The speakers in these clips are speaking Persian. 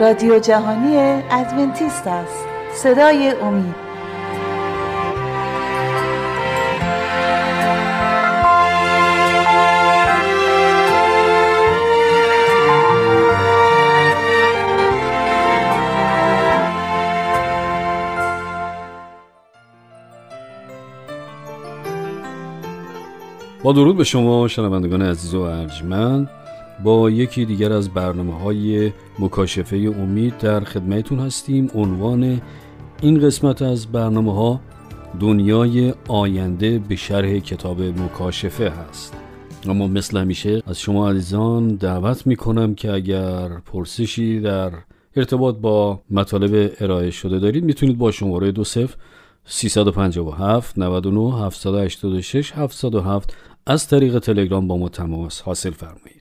رادیو جهانی ادونتیست است. صدای امید. با درود به شما شنوندگان عزیز و ارجمند. با یکی دیگر از برنامه های مکاشفه امید در خدمتون هستیم. عنوان این قسمت از برنامه ها دنیای آینده به شرح کتاب مکاشفه هست. اما مثل همیشه از شما عزیزان دعوت می‌کنم که اگر پرسشی در ارتباط با مطالب ارائه شده دارید می‌تونید با شماره دو صفر 357 99 786 707 از طریق تلگرام با ما تماس حاصل فرمایید.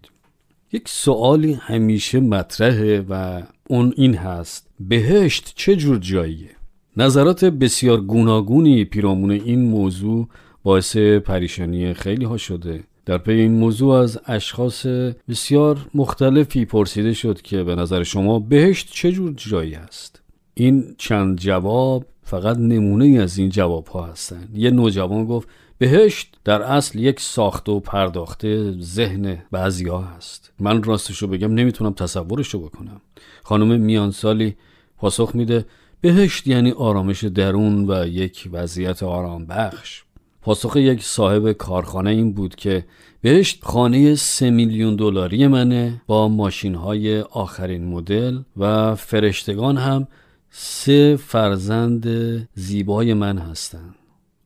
یک سوالی همیشه مطرحه و اون این هست. بهشت چه جور جاییه؟ نظرات بسیار گوناگونی پیرامون این موضوع باعث پریشانی خیلی ها شده. در پی این موضوع از اشخاص بسیار مختلفی پرسیده شد که به نظر شما بهشت چه جور جایی است این چند جواب فقط نمونه از این جواب ها هستند یه نوجوان گفت بهشت در اصل یک ساخته و پرداخته ذهن بعضیا هست. من راستشو بگم نمی‌تونم تصورشو بکنم. خانم میانسالی پاسخ میده بهشت یعنی آرامش درون و یک وضعیت آرام بخش پاسخ یک صاحب کارخانه این بود که بهشت خانه سه میلیون دلاری منه با ماشین های آخرین مدل و فرشتگان هم سه فرزند زیبای من هستند.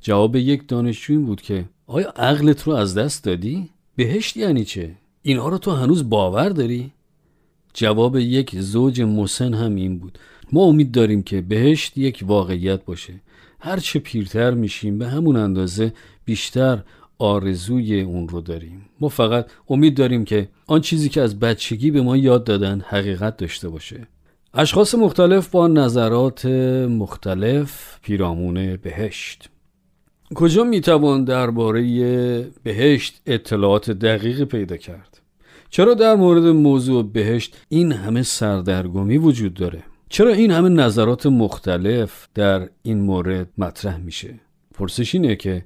جواب یک دانشجو این بود که آیا عقلت رو از دست دادی؟ بهشت یعنی چه؟ اینها رو تو هنوز باور داری؟ جواب یک زوج مسن هم این بود ما امید داریم که بهشت یک واقعیت باشه هرچه پیرتر میشیم به همون اندازه بیشتر آرزوی اون رو داریم ما فقط امید داریم که آن چیزی که از بچگی به ما یاد دادن حقیقت داشته باشه اشخاص مختلف با نظرات مختلف پیرامون بهشت کجا می‌توان درباره بهشت اطلاعات دقیق پیدا کرد؟ چرا در مورد موضوع بهشت این همه سردرگمی وجود داره؟ چرا این همه نظرات مختلف در این مورد مطرح میشه؟ پرسش اینه که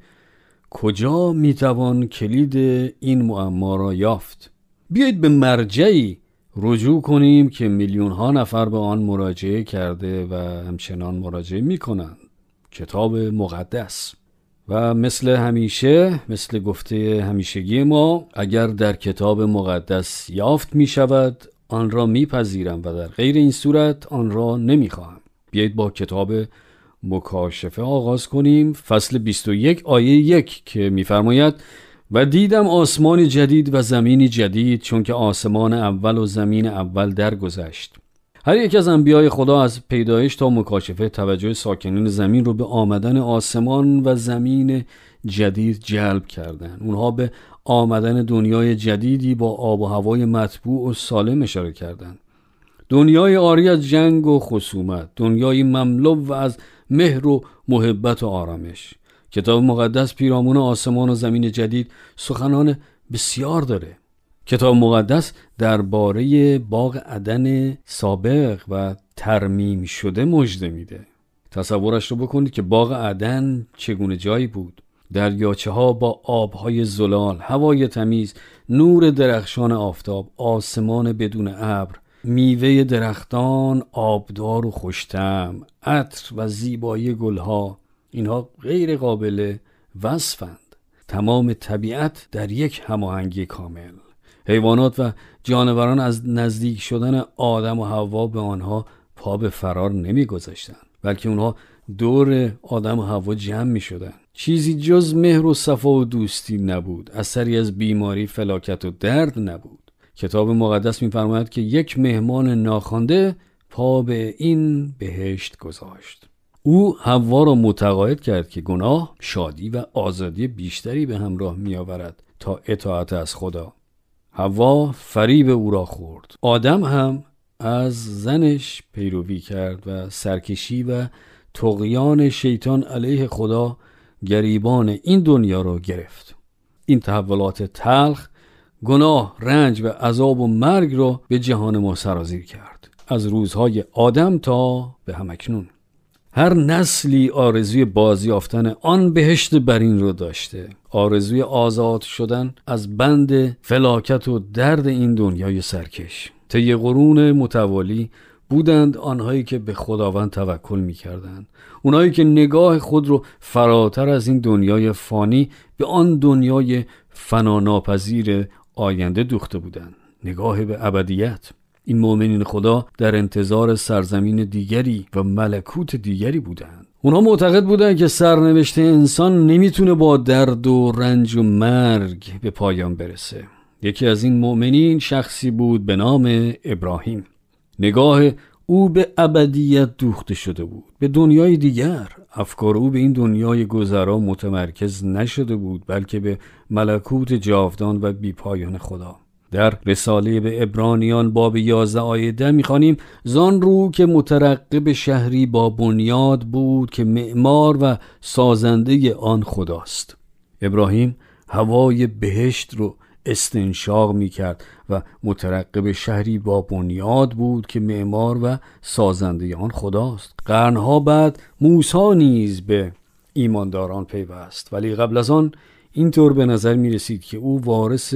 کجا می‌توان کلید این معما را یافت؟ بیایید به مرجعی رجوع کنیم که میلیون ها نفر به آن مراجعه کرده و همچنان مراجعه می‌کنند. کتاب مقدس و مثل همیشه مثل گفته همیشگی ما اگر در کتاب مقدس یافت می شود آن را میپذیرم و در غیر این صورت آن را نمی‌خواهم. بیایید با کتاب مکاشفه آغاز کنیم. فصل 21 آیه یک که میفرماید و دیدم آسمان جدید و زمینی جدید چون که آسمان اول و زمین اول درگذشت. هر یک از انبیای خدا از پیدایش تا مکاشفه توجه ساکنین زمین رو به آمدن آسمان و زمین جدید جلب کردند. اونها به آمدن دنیای جدیدی با آب و هوای مطبوع و سالم اشاره کردند. دنیای آری از جنگ و خصومت دنیای مملو و از مهر و محبت و آرامش کتاب مقدس پیرامون آسمان و زمین جدید سخنان بسیار داره کتاب مقدس درباره باغ عدن سابق و ترمیم شده مژده میده. تصورش رو بکنید که باغ عدن چگونه جایی بود. دریاچه ها با آبهای زلال هوای تمیز نور درخشان آفتاب آسمان بدون ابر میوه درختان آبدار و خوشتم عطر و زیبایی گلها اینها غیر قابل وصفند. تمام طبیعت در یک هماهنگی کامل. حیوانات و جانوران از نزدیک شدن آدم و حوا به آنها پا به فرار نمی گذاشتن بلکه اونها دور آدم و حوا جمع می شدن چیزی جز مهر و صفا و دوستی نبود اثری از بیماری فلاکت و درد نبود. کتاب مقدس میفرماید که یک مهمان ناخوانده پا به این بهشت گذاشت. او حوا را متقاعد کرد که گناه شادی و آزادی بیشتری به همراه می آورد تا اطاعت از خدا. هوا فریب او را خورد. آدم هم از زنش پیروی کرد و سرکشی و تقیان شیطان علیه خدا گریبان این دنیا را گرفت. این تحولات تلخ گناه، رنج و عذاب و مرگ را به جهان ما سرازیر کرد. از روزهای آدم تا به همکنون. هر نسلی آرزوی بازی یافتن آن بهشت برین رو داشته. آرزوی آزاد شدن از بند فلاکت و درد این دنیای سرکش. طی قرون متوالی بودند آنهایی که به خداوند توکل می کردند اونهایی که نگاه خود رو فراتر از این دنیای فانی به آن دنیای فناناپذیر آینده دوخته بودند. نگاه به ابدیت. این مؤمنین خدا در انتظار سرزمین دیگری و ملکوت دیگری بودند. اونها معتقد بودند که سرنوشت انسان نمی‌تونه با درد و رنج و مرگ به پایان برسه. یکی از این مؤمنین شخصی بود به نام ابراهیم. نگاه او به ابدیت دوخته شده بود. به دنیای دیگر. افکار او به این دنیای گذرا متمرکز نشده بود بلکه به ملکوت جاودان و بیپایان خدا. در رساله به ابرانیان باب 11 آیه 10 می‌خوانیم زان رو که مترقب شهری با بنیاد بود که معمار و سازنده آن خداست. ابراهیم هوای بهشت رو استنشاق می کرد و مترقب شهری با بنیاد بود که معمار و سازنده آن خداست. قرنها بعد موسی نیز به ایمانداران پیوست ولی قبل از آن اینطور به نظر می رسید که او وارث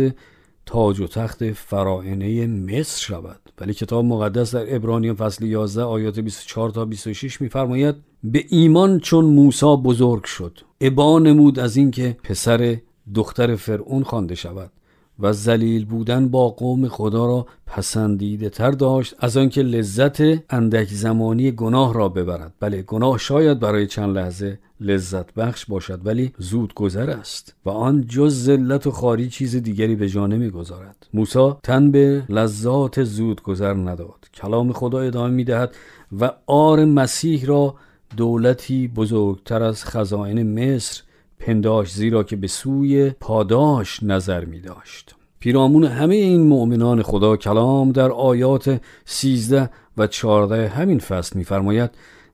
تاج و تخت فرائنه مصر شود. ولی کتاب مقدس در ابرانیان فصل 11 آیات 24 تا 26 میفرماید به ایمان چون موسی بزرگ شد. ابا نمود از اینکه پسر دختر فرعون خوانده شود. و زلیل بودن با قوم خدا را پسندیده تر داشت از آنکه لذت اندک زمانی گناه را ببرد. بله گناه شاید برای چند لحظه لذت بخش باشد ولی زود گذر است و آن جز ذلت و خاری چیز دیگری به جا نمی‌گذارد. موسی تن به لذات زود گذر نداد. کلام خدا ادامه می‌دهد و آر مسیح را دولتی بزرگتر از خزائن مصر پنداش زیرا که به سوی پاداش نظر می داشت. پیرامون همه این مؤمنان خدا کلام در آیات 13 و 14 همین فصل میفرماید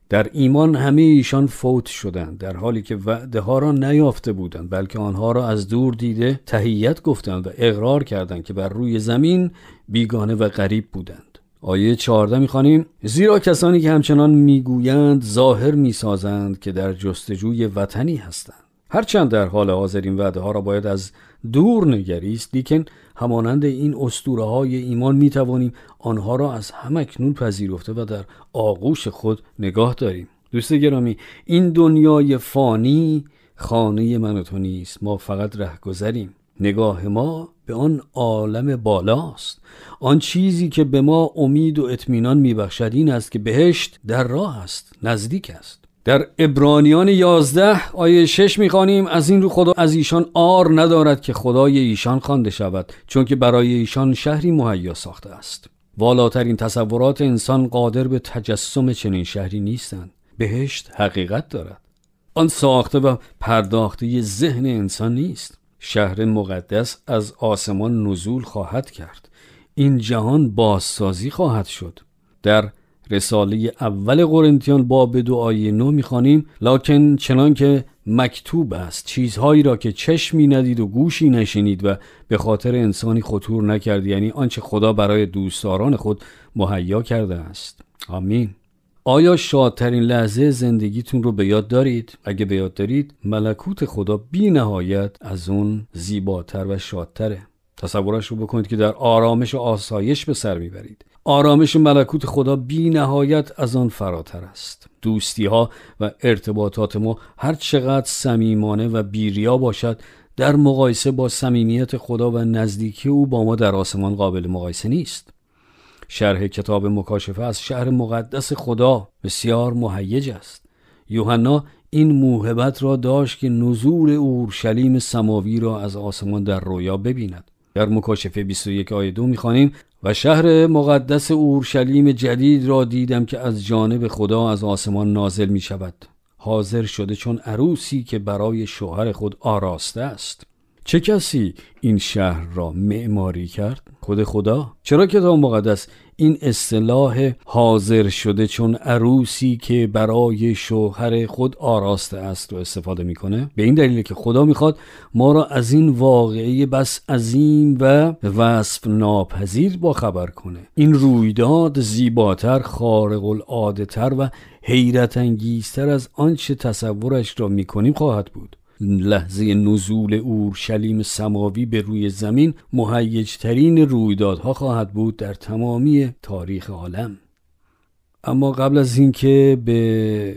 در ایمان همه ایشان فوت شدند در حالی که وعده ها را نیافته بودند بلکه آنها را از دور دیده تهیت گفتند و اقرار کردند که بر روی زمین بیگانه و غریب بودند. آیه 14 می‌خوانیم زیرا کسانی که همچنان می‌گویند ظاهر می‌سازند که در جستجوی وطنی هستند. هرچند در حال حاضر این وعده ها را باید از دور نگریست لیکن همانند این اسطوره های ایمان می توانیم آنها را از همکنون پذیرفته و در آغوش خود نگاه داریم. دوست گرامی این دنیای فانی خانه من و تو نیست ما فقط رهگذریم. نگاه ما به آن عالم بالاست. آن چیزی که به ما امید و اطمینان میبخشد این است که بهشت در راه است نزدیک است. در ابرانیان یازده آیه شش می‌خوانیم از این رو خدا از ایشان آر ندارد که خدای ایشان خوانده شود چون که برای ایشان شهری مهیا ساخته است. والاترین تصورات انسان قادر به تجسم چنین شهری نیستند. بهشت حقیقت دارد. آن ساخته و پرداخته ذهن انسان نیست. شهر مقدس از آسمان نزول خواهد کرد. این جهان بازسازی خواهد شد. در رساله اول قرنتیان باب دو آیه نو می‌خوانیم. لکن چنان که مکتوب است چیزهایی را که چشمی ندید و گوشی نشنید و به خاطر انسانی خطور نکرد یعنی آنچه خدا برای دوستداران خود مهیا کرده است. آمین. آیا شادترین لحظه زندگیتون رو به یاد دارید؟ اگه به یاد دارید ملکوت خدا بی نهایت از اون زیباتر و شادتره. تصورش رو بکنید که در آرامش و آسایش به سر می‌برید. آرامش ملکوت خدا بی نهایت از آن فراتر است. دوستی ها و ارتباطات ما هر چقدر صمیمانه و بیریا باشد در مقایسه با صمیمیت خدا و نزدیکی او با ما در آسمان قابل مقایسه نیست. شرح کتاب مکاشفه از شهر مقدس خدا بسیار مهیج است. یوحنا این موهبت را داشت که نزول اورشلیم سماوی را از آسمان در رویا ببیند. در مکاشفه 21 آیه دو می‌خوانیم و شهر مقدس اورشلیم جدید را دیدم که از جانب خدا از آسمان نازل می شود حاضر شده چون عروسی که برای شوهر خود آراسته است چه کسی این شهر را معماری کرد؟ خود خدا؟ چرا کتاب مقدس این اصطلاح حاضر شده چون عروسی که برای شوهر خود آراسته است و استفاده می‌کنه. به این دلیل که خدا می‌خواد ما را از این واقعی بس عظیم و وصف ناپذیر با خبر کنه. این رویداد زیباتر خارق العاده تر و حیرت انگیزتر از آنچه تصورش را می‌کنیم خواهد بود. لحظه نزول اورشلیم سماوی به روی زمین مهیجترین رویدادها خواهد بود در تمامی تاریخ عالم. اما قبل از اینکه به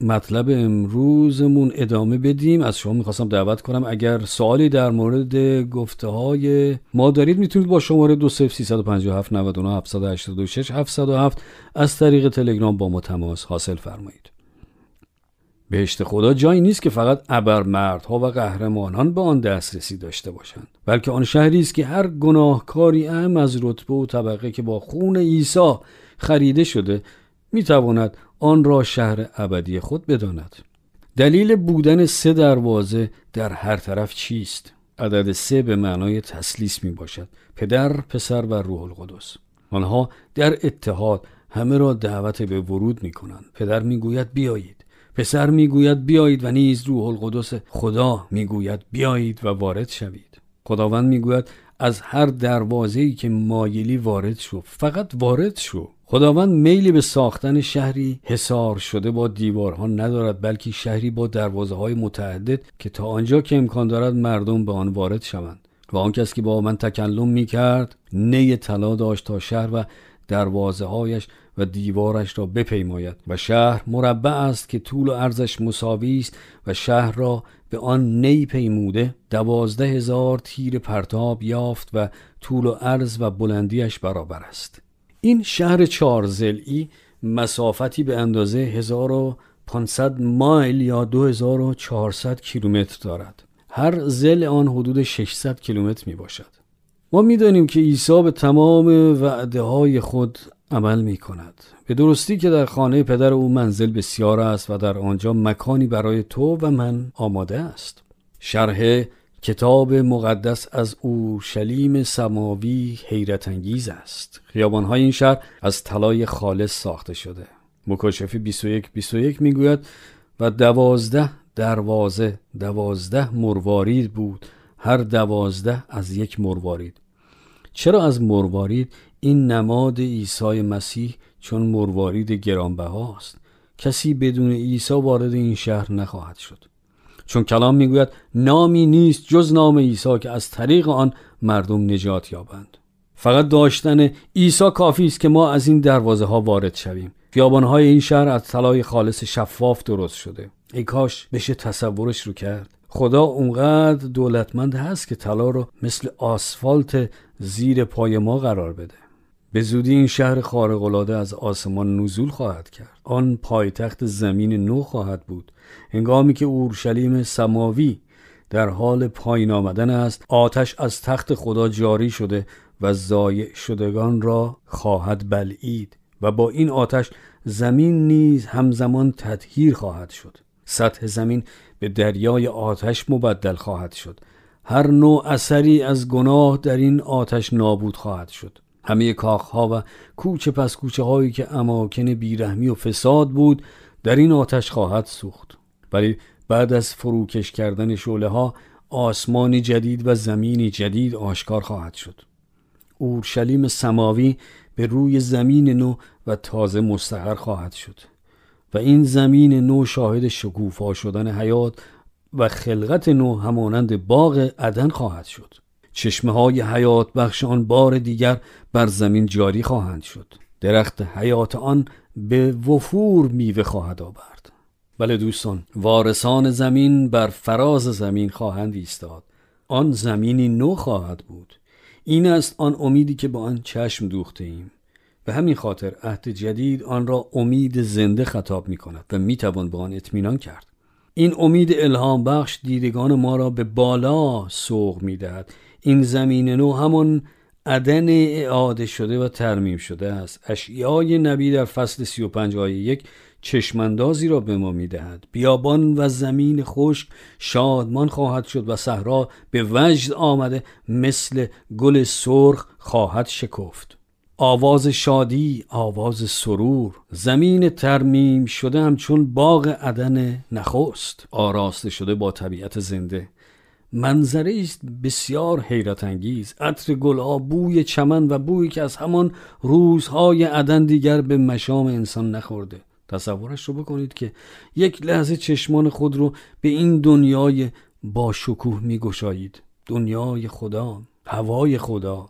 مطلب امروزمون ادامه بدیم از شما می‌خواستم دعوت کنم اگر سوالی در مورد گفته های ما دارید می‌تونید با شماره 20357 99 786 707 از طریق تلگرام با ما تماس حاصل فرمایید. بهشت خدا جایی نیست که فقط ابرمردها و قهرمانان به آن دسترسی داشته باشند. بلکه آن شهری است که هر گناهکاری اهم از رتبه و طبقه که با خون عیسی خریده شده می‌تواند آن را شهر ابدی خود بداند. دلیل بودن سه دروازه در هر طرف چیست؟ عدد سه به معنای تسلیس می باشد پدر پسر و روح القدس. آنها در اتحاد همه را دعوت به ورود می کنند پدر می گوید بیایید. پسر می‌گوید بیایید و نیز روح القدس خدا می‌گوید بیایید و وارد شوید. خداوند می‌گوید از هر دروازه‌ای که مایلی وارد شو فقط وارد شو. خداوند میلی به ساختن شهری حصار شده با دیوارها ندارد بلکه شهری با دروازه های متعدد که تا آنجا که امکان دارد مردم به آن وارد شوند. و آن کس که با من تکلم می کرد نی طلا داشت تا شهر و دروازه هایش و دیوارش را بپیماید و شهر مربع است که طول و عرضش مساوی است و شهر را به آن نی پیموده دوازده هزار تیر پرتاب یافت و طول و عرض و بلندیش برابر است. این شهر چارزلی مسافتی به اندازه 1500 مایل یا 2400 کیلومتر دارد. هر زل آن حدود 600 کیلومتر می باشد ما می‌دانیم که عیسی به تمام وعده های خود عمل می کند به درستی که در خانه پدر او منزل بسیار است و در آنجا مکانی برای تو و من آماده است. شرح کتاب مقدس از اورشلیم سماوی حیرت انگیز است. های این شهر از طلای خالص ساخته شده. مکاشفه 21 21 می‌گوید و دوازده دروازه دوازده مروارید بود هر دوازده از یک مروارید. چرا از مروارید؟ این نماد عیسی مسیح چون مروارید گرانبهاست کسی بدون عیسی وارد این شهر نخواهد شد. چون کلام می‌گوید نامی نیست جز نام عیسی که از طریق آن مردم نجات یابند. فقط داشتن عیسی کافی است که ما از این دروازه ها وارد شویم. های این شهر از طلای خالص شفاف درست شده. ای کاش بشه تصورش رو کرد. خدا اونقدر دولتمند هست که طلا رو مثل آسفالت زیر پای ما قرار بده. به زودی این شهر خارق‌العاده از آسمان نزول خواهد کرد. آن پایتخت زمین نو خواهد بود. هنگامی که اورشلیم سماوی در حال پایین آمدن است آتش از تخت خدا جاری شده و زایع شدگان را خواهد بلعید و با این آتش زمین نیز همزمان تطهیر خواهد شد. سطح زمین به دریای آتش مبدل خواهد شد. هر نوع اثری از گناه در این آتش نابود خواهد شد. همه کاخها و کوچه پس کوچه هایی که اماکن بیرحمی و فساد بود در این آتش خواهد سوخت. ولی بعد از فروکش کردن شعله ها آسمانی جدید و زمینی جدید آشکار خواهد شد. اورشلیم سماوی به روی زمین نو و تازه مستقر خواهد شد. و این زمین نو شاهد شکوفا شدن حیات و خلقت نو همانند باغ عدن خواهد شد. چشمه های حیات بخش آن بار دیگر بر زمین جاری خواهند شد. درخت حیات آن به وفور میوه خواهد آورد. بله دوستان وارثان زمین بر فراز زمین خواهند ایستاد. آن زمینی نو خواهد بود. این است آن امیدی که با آن چشم دوخته ایم به همین خاطر عهد جدید آن را امید زنده خطاب می کند و می توان به آن اطمینان کرد. این امید الهام بخش دیدگان ما را به بالا سوق می دهد این زمین نو همان عدن اعاده شده و ترمیم شده است. اشیای نبی در فصل 35 آیه یک چشمندازی را به ما می‌دهد. بیابان و زمین خشک شادمان خواهد شد و صحرا به وجد آمده مثل گل سرخ خواهد شکفت. آواز شادی آواز سرور زمین ترمیم شده همچون باغ عدن نخست. آراسته شده با طبیعت زنده. منظره است بسیار حیرت انگیز. عطر گلها بوی چمن و بویی که از همان روزهای عدن دیگر به مشام انسان نخورده. تصورش رو بکنید که یک لحظه چشمان خود رو به این دنیای با شکوه می گشایید دنیای خدا هوای خدا.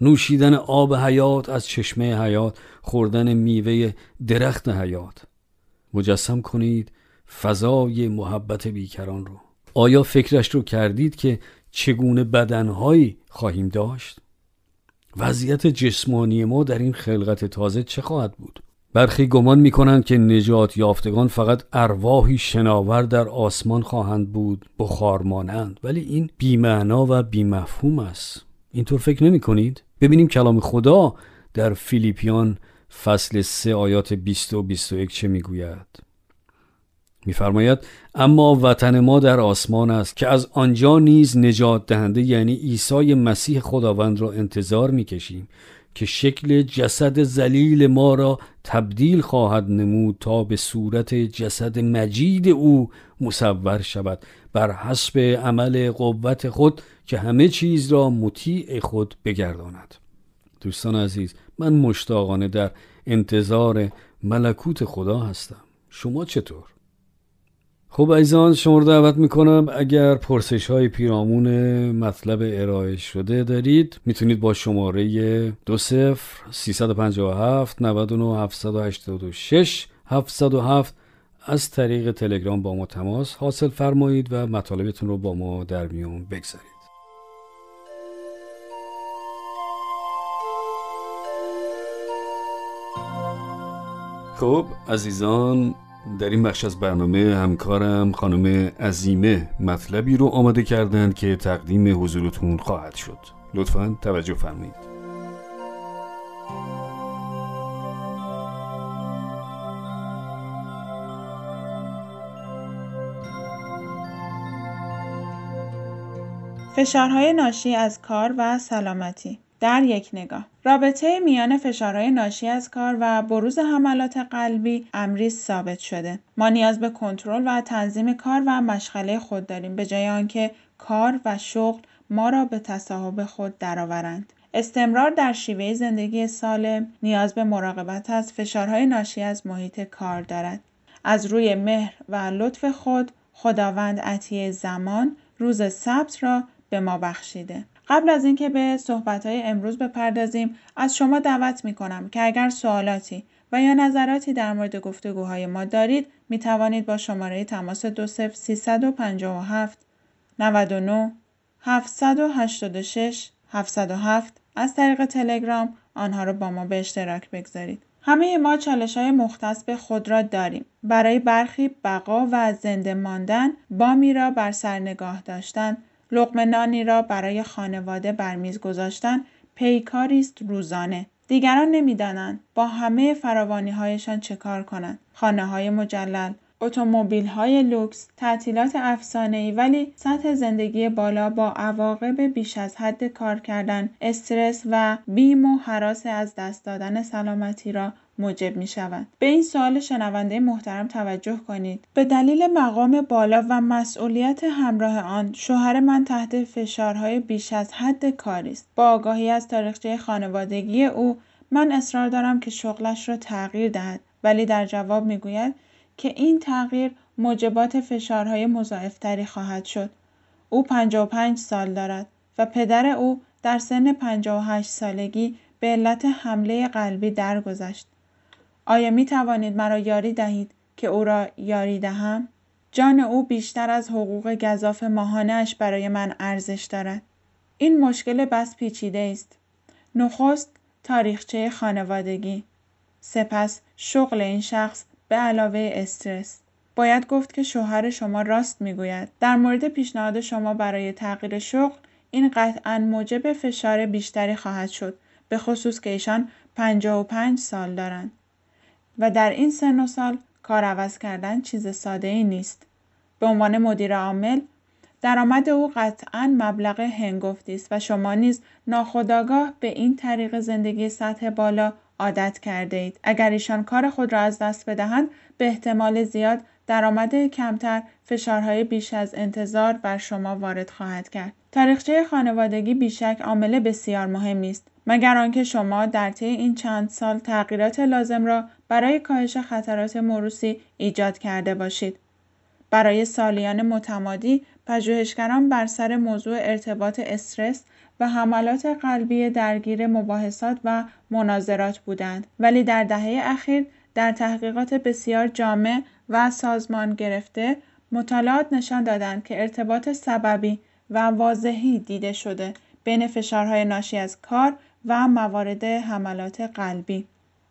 نوشیدن آب حیات از چشمه حیات خوردن میوه درخت حیات مجسم کنید فضای محبت بیکران رو آیا فکرش رو کردید که چگونه بدنهایی خواهیم داشت؟ وضعیت جسمانی ما در این خلقت تازه چه خواهد بود؟ برخی گمان می کنند که نجات یافتگان فقط ارواحی شناور در آسمان خواهند بود بخار مانند ولی این بیمعنا و بیمفهوم است اینطور فکر نمی کنید؟ ببینیم کلام خدا در فیلیپیان فصل 3 آیات 20 و 21 چه می‌گوید میفرماید اما وطن ما در آسمان است که از آنجا نیز نجات دهنده یعنی عیسی مسیح خداوند را انتظار می‌کشیم که شکل جسد زلیل ما را تبدیل خواهد نمود تا به صورت جسد مجید او مصور شود بر حسب عمل قوت خود که همه چیز را مطیع خود بگرداند دوستان عزیز من مشتاقانه در انتظار ملکوت خدا هستم شما چطور؟ خب عزیزان شما رو دعوت می‌کنم اگر پرسش های پیرامون مطلب ارائه شده دارید می‌تونید با شماره دو سفر 357 99 786 707 از طریق تلگرام با ما تماس حاصل فرمایید و مطالبتون رو با ما در میون بگذارید. خب عزیزان در این بخش از برنامه همکارم خانم عزیمه مطلبی رو آماده کردند که تقدیم حضورتون خواهد شد. لطفا توجه فرمایید. فشارهای ناشی از کار و سلامتی. در یک نگاه. رابطه میان فشارهای ناشی از کار و بروز حملات قلبی امری ثابت شده. ما نیاز به کنترل و تنظیم کار و مشغله خود داریم به جای آنکه کار و شغل ما را به تصاحب خود درآورند. استمرار در شیوه زندگی سالم نیاز به مراقبت از فشارهای ناشی از محیط کار دارد. از روی مهر و لطف خود خداوند عطیه زمان روز سبت را به ما بخشیده قبل از اینکه به صحبتهای امروز بپردازیم از شما دعوت می کنم که اگر سوالاتی و یا نظراتی در مورد گفتگوهای ما دارید می توانید با شماره تماس 357 99 786 707 از طریق تلگرام آنها را با ما به اشتراک بگذارید. همه ما چالش های مختص به خود را داریم. برای برخی بقا و زنده ماندن بامی را بر سر نگاه داشتن لقمه نانی را برای خانواده بر میز گذاشتن پیکاری است روزانه. دیگران نمی‌دانند با همه هایشان چه کار کنند. خانه های مجلل اتومبیل های لوکس تعطیلات افسانه ای ولی سطح زندگی بالا با عواقب بیش از حد کار کردن استرس و بیم و حراس از دست دادن سلامتی را موجب می شود. به این سوال شنونده محترم توجه کنید. به دلیل مقام بالا و مسئولیت همراه آن شوهر من تحت فشارهای بیش از حد کاری است. با آگاهی از تاریخچه خانوادگی او من اصرار دارم که شغلش را تغییر دهد ولی در جواب می‌گوید که این تغییر موجبات فشارهای مضاعفتری خواهد شد. او 55 سال دارد و پدر او در سن 58 سالگی به علت حمله قلبی درگذشت. آیا می توانید مرا یاری دهید که او را یاری دهم؟ جان او بیشتر از حقوق گذاف ماهانهاش برای من ارزش دارد. این مشکل بس پیچیده است. نخست تاریخچه خانوادگی. سپس شغل این شخص به علاوه استرس. باید گفت که شوهر شما راست می‌گوید. در مورد پیشنهاد شما برای تغییر شغل این قطعا موجب فشار بیشتری خواهد شد. به خصوص که ایشان 55 سال دارند. و در این سن و سال کار عوض کردن چیز ساده ای نیست. به عنوان مدیر عامل درآمد او قطعا مبلغ هنگفتی است و شما نیز ناخداگاه به این طریق زندگی سطح بالا عادت کرده اید. اگر ایشان کار خود را از دست بدهند به احتمال زیاد درآمد کمتر فشارهای بیش از انتظار بر شما وارد خواهد کرد. تاریخچه خانوادگی بیشک عامل بسیار مهمی است مگر آنکه شما در طی این چند سال تغییرات لازم را برای کاهش خطرات موروسی ایجاد کرده باشید. برای سالیان متمادی پژوهشگران بر سر موضوع ارتباط استرس و حملات قلبی درگیر مباحثات و مناظرات بودند ولی در دهه اخیر در تحقیقات بسیار جامع و سازمان گرفته مطالعات نشان دادند که ارتباط سببی و واضحی دیده شده بین فشارهای ناشی از کار و موارد حملات قلبی.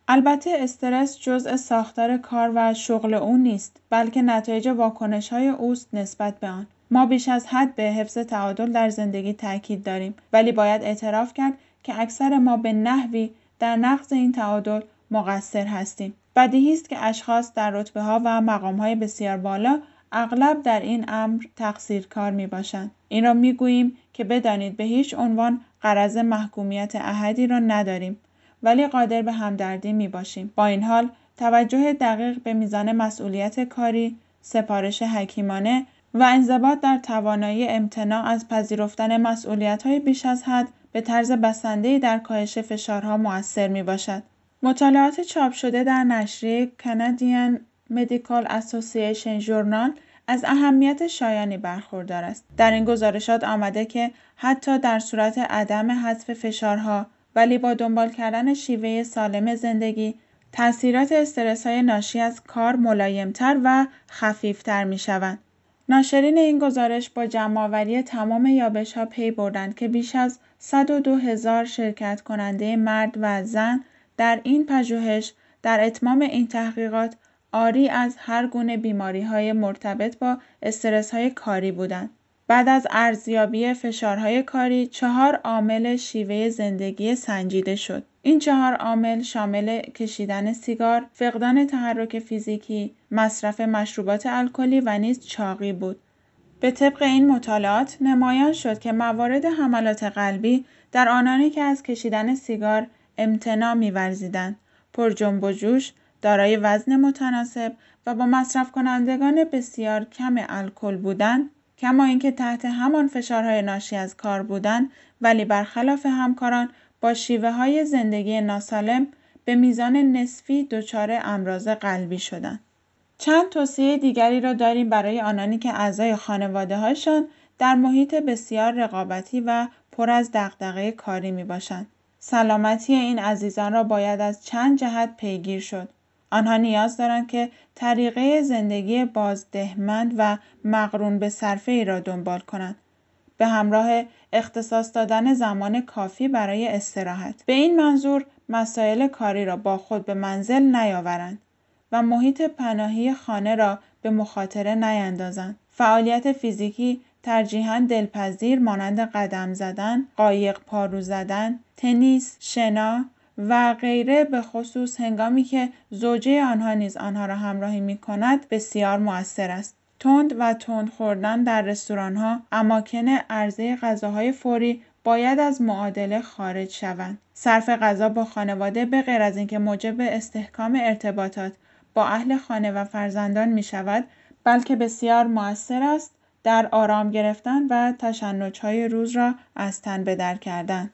البته استرس جزء ساختار کار و شغل او نیست بلکه نتایج واکنش های اوست نسبت به آن. ما بیش از حد به حفظ تعادل در زندگی تاکید داریم ولی باید اعتراف کرد که اکثر ما به نحوی در نقض این تعادل مقصر هستیم. بدیهی است که اشخاص در رتبه ها و مقام های بسیار بالا اغلب در این امر تقصیرکار می باشند. این را می گوییم که بدانید به هیچ عنوان قرض محکومیت احدی را نداریم ولی قادر به همدردی می باشیم. با این حال توجه دقیق به میزان مسئولیت کاری، سپارش حکیمانه و انضباط در توانایی امتناع از پذیرفتن مسئولیت های بیش از حد به طرز بسنده در کاهش فشارها مؤثر می باشد. مطالعات چاپ شده در نشریه Canadian Medical Association Journal از اهمیت شایانی برخوردار است. در این گزارشات آمده که حتی در صورت عدم حذف فشارها ولی با دنبال کردن شیوه سالم زندگی تاثیرات استرس های ناشی از کار ملایمتر و خفیفتر می شوند. ناشرین این گزارش با جمعآوری تمام یابش ها پی بردند که بیش از 102 هزار شرکت کننده مرد و زن در این پژوهش در اتمام این تحقیقات آری از هر گونه بیماری های مرتبط با استرس های کاری بودند. بعد از ارزیابی فشارهای کاری چهار عامل شیوه زندگی سنجیده شد. این چهار عامل شامل کشیدن سیگار، فقدان تحرک فیزیکی، مصرف مشروبات الکلی و نیز چاقی بود. به طبق این مطالعات نمایان شد که موارد حملات قلبی در آنانی که از کشیدن سیگار امتناع می‌ورزیدند، جنب و جوش، دارای وزن متناسب و با مصرف کنندگان بسیار کم الکل بودند کما اینکه تحت همان فشارهای ناشی از کار بودند ولی برخلاف همکاران با شیوه های زندگی ناسالم به میزان نصفی دچار امراض قلبی شدند. چند توصیه دیگری را داریم برای آنانی که اعضای خانواده هاشان در محیط بسیار رقابتی و پر از دغدغه کاری می باشند. سلامتی این عزیزان را باید از چند جهت پیگیر شد. آنها نیاز دارند که طریقه زندگی بازدهمند و مقرون به صرفه ای را دنبال کنند. به همراه اختصاص دادن زمان کافی برای استراحت. به این منظور مسائل کاری را با خود به منزل نیاورند و محیط پناهی خانه را به مخاطره نیندازند. فعالیت فیزیکی ترجیحاً دلپذیر مانند قدم زدن، قایق پارو زدن، تنیس، شنا و غیره به خصوص هنگامی که زوجه آنها نیز آنها را همراهی می کند بسیار مؤثر است. تند و تند خوردن در رستوران ها اماکن عرضه غذاهای فوری باید از معادله خارج شوند. صرف غذا با خانواده به غیر از اینکه موجب استحکام ارتباطات با اهل خانه و فرزندان می شود بلکه بسیار مؤثر است در آرام گرفتن و های روز را از تن به در کردن.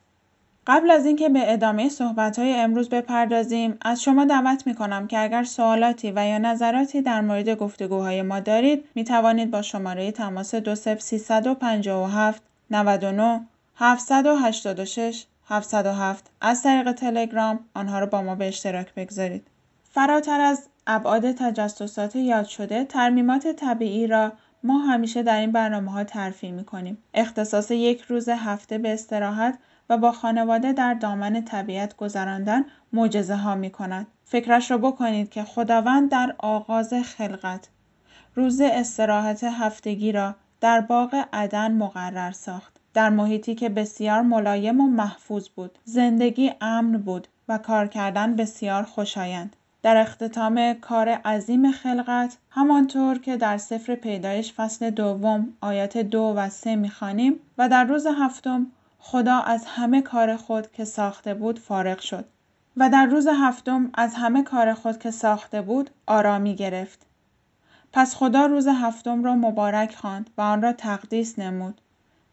قبل از اینکه به ادامه های امروز بپردازیم از شما دعوت می کنم که اگر سوالاتی و یا نظراتی در مورد گفتگوهای ما دارید می توانید با شماره تماس 357 99 786 707 از طریق تلگرام آنها را با ما به اشتراک بگذارید. فراتر از ابعاد تجسسات یاد شده ترمیمات طبیعی را ما همیشه در این برنامه ها ترفیع می کنیم. اختصاص یک روز هفته به استراحت و با خانواده در دامن طبیعت گذراندن معجزه ها می کند. فکرش را بکنید که خداوند در آغاز خلقت روز استراحت هفتگی را در باغ عدن مقرر ساخت. در محیطی که بسیار ملایم و محفوظ بود. زندگی امن بود و کار کردن بسیار خوشایند. در اختتام کار عظیم خلقت همانطور که در سفر پیدایش فصل دوم آیات دو و سه می‌خوانیم و در روز هفتم خدا از همه کار خود که ساخته بود فارغ شد و در روز هفتم از همه کار خود که ساخته بود آرامی گرفت. پس خدا روز هفتم را مبارک خواند و آن را تقدیس نمود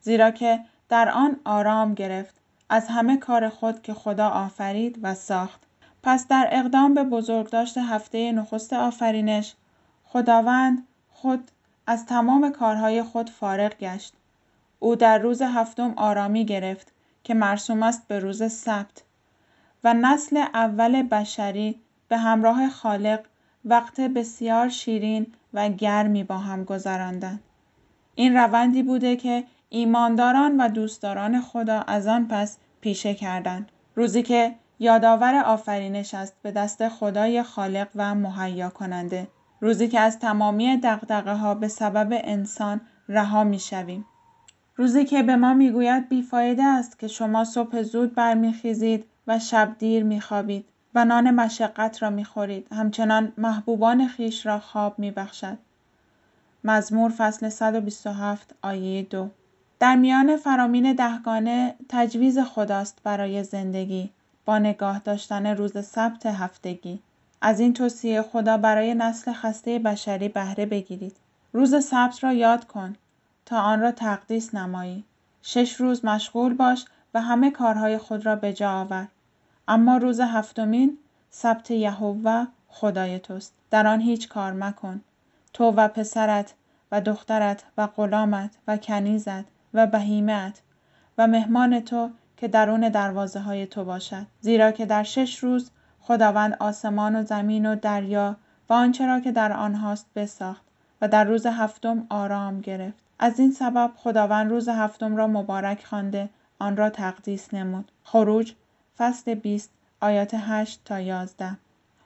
زیرا که در آن آرام گرفت از همه کار خود که خدا آفرید و ساخت. پس در اقدام به بزرگداشت هفته نخست آفرینش خداوند خود از تمام کارهای خود فارغ گشت. او در روز هفتم آرامی گرفت که مرسوم است به روز سبت و نسل اول بشری به همراه خالق وقت بسیار شیرین و گرمی با هم گذراندند. این روندی بوده که ایمانداران و دوستداران خدا از آن پس پیشه کردند. روزی که یادآور آفرینش است به دست خدای خالق و مهیا کننده روزی که از تمامی دقدقه ها به سبب انسان رها می شویم. روزی که به ما می‌گوید بیفایده است که شما صبح زود برمیخیزید و شب دیر میخوابید و نان مشقت را می‌خورید. همچنان محبوبان خیش را خواب میبخشد. مزمور فصل 127 آیه 2 در میان فرامین دهگانه تجویز خداست برای زندگی با نگاه داشتن روز سبت هفتگی. از این توصیه خدا برای نسل خسته بشری بهره بگیرید. روز سبت را یاد کن. تا آن را تقدیس نمایی. شش روز مشغول باش و همه کارهای خود را به جا آور. اما روز هفتمین سبت یهوه خدای توست. در آن هیچ کار مکن. تو و پسرت و دخترت و غلامت و کنیزت و بهیمت و مهمان تو که درون دروازه های تو باشد. زیرا که در شش روز خداوند آسمان و زمین و دریا و آنچه را که در آنهاست بساخت و در روز هفتم آرام گرفت. از این سبب خداوند روز هفتم را مبارک خوانده آن را تقدیس نمود خروج فصل 20 آیات 8 تا 11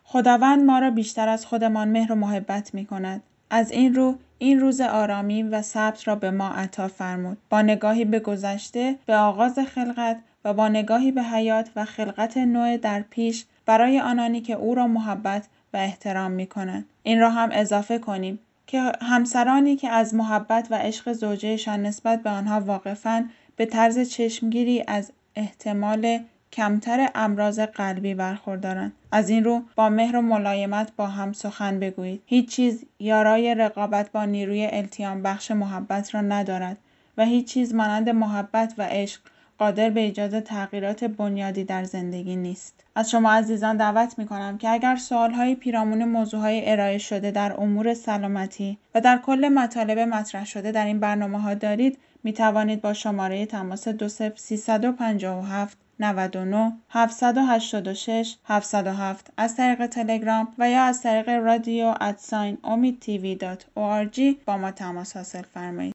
خداوند ما را بیشتر از خودمان مهر و محبت می کند. از این رو این روز آرامی و سبت را به ما عطا فرمود. با نگاهی به گذشته به آغاز خلقت و با نگاهی به حیات و خلقت نوع در پیش برای آنانی که او را محبت و احترام می کنند. این را هم اضافه کنیم که همسرانی که از محبت و عشق زوجهشان نسبت به آنها واقفند به طرز چشمگیری از احتمال کمتر امراض قلبی برخوردارند. از این رو با مهر و ملایمت با هم سخن بگویید. هیچ چیز یارای رقابت با نیروی التیام بخش محبت را ندارد و هیچ چیز مانند محبت و عشق قادر به ایجاد تغییرات بنیادی در زندگی نیست. از شما عزیزان دعوت می کنم که اگر سوالهایی پیرامون موضوعهای ارائه شده در امور سلامتی و در کل مطالب مطرح شده در این برنامه ها دارید می توانید با شماره تماس 357 99 786 707 از طریق تلگرام و یا از طریق رادیو ادساین امید تیوی با ما تماس حاصل فرمایید.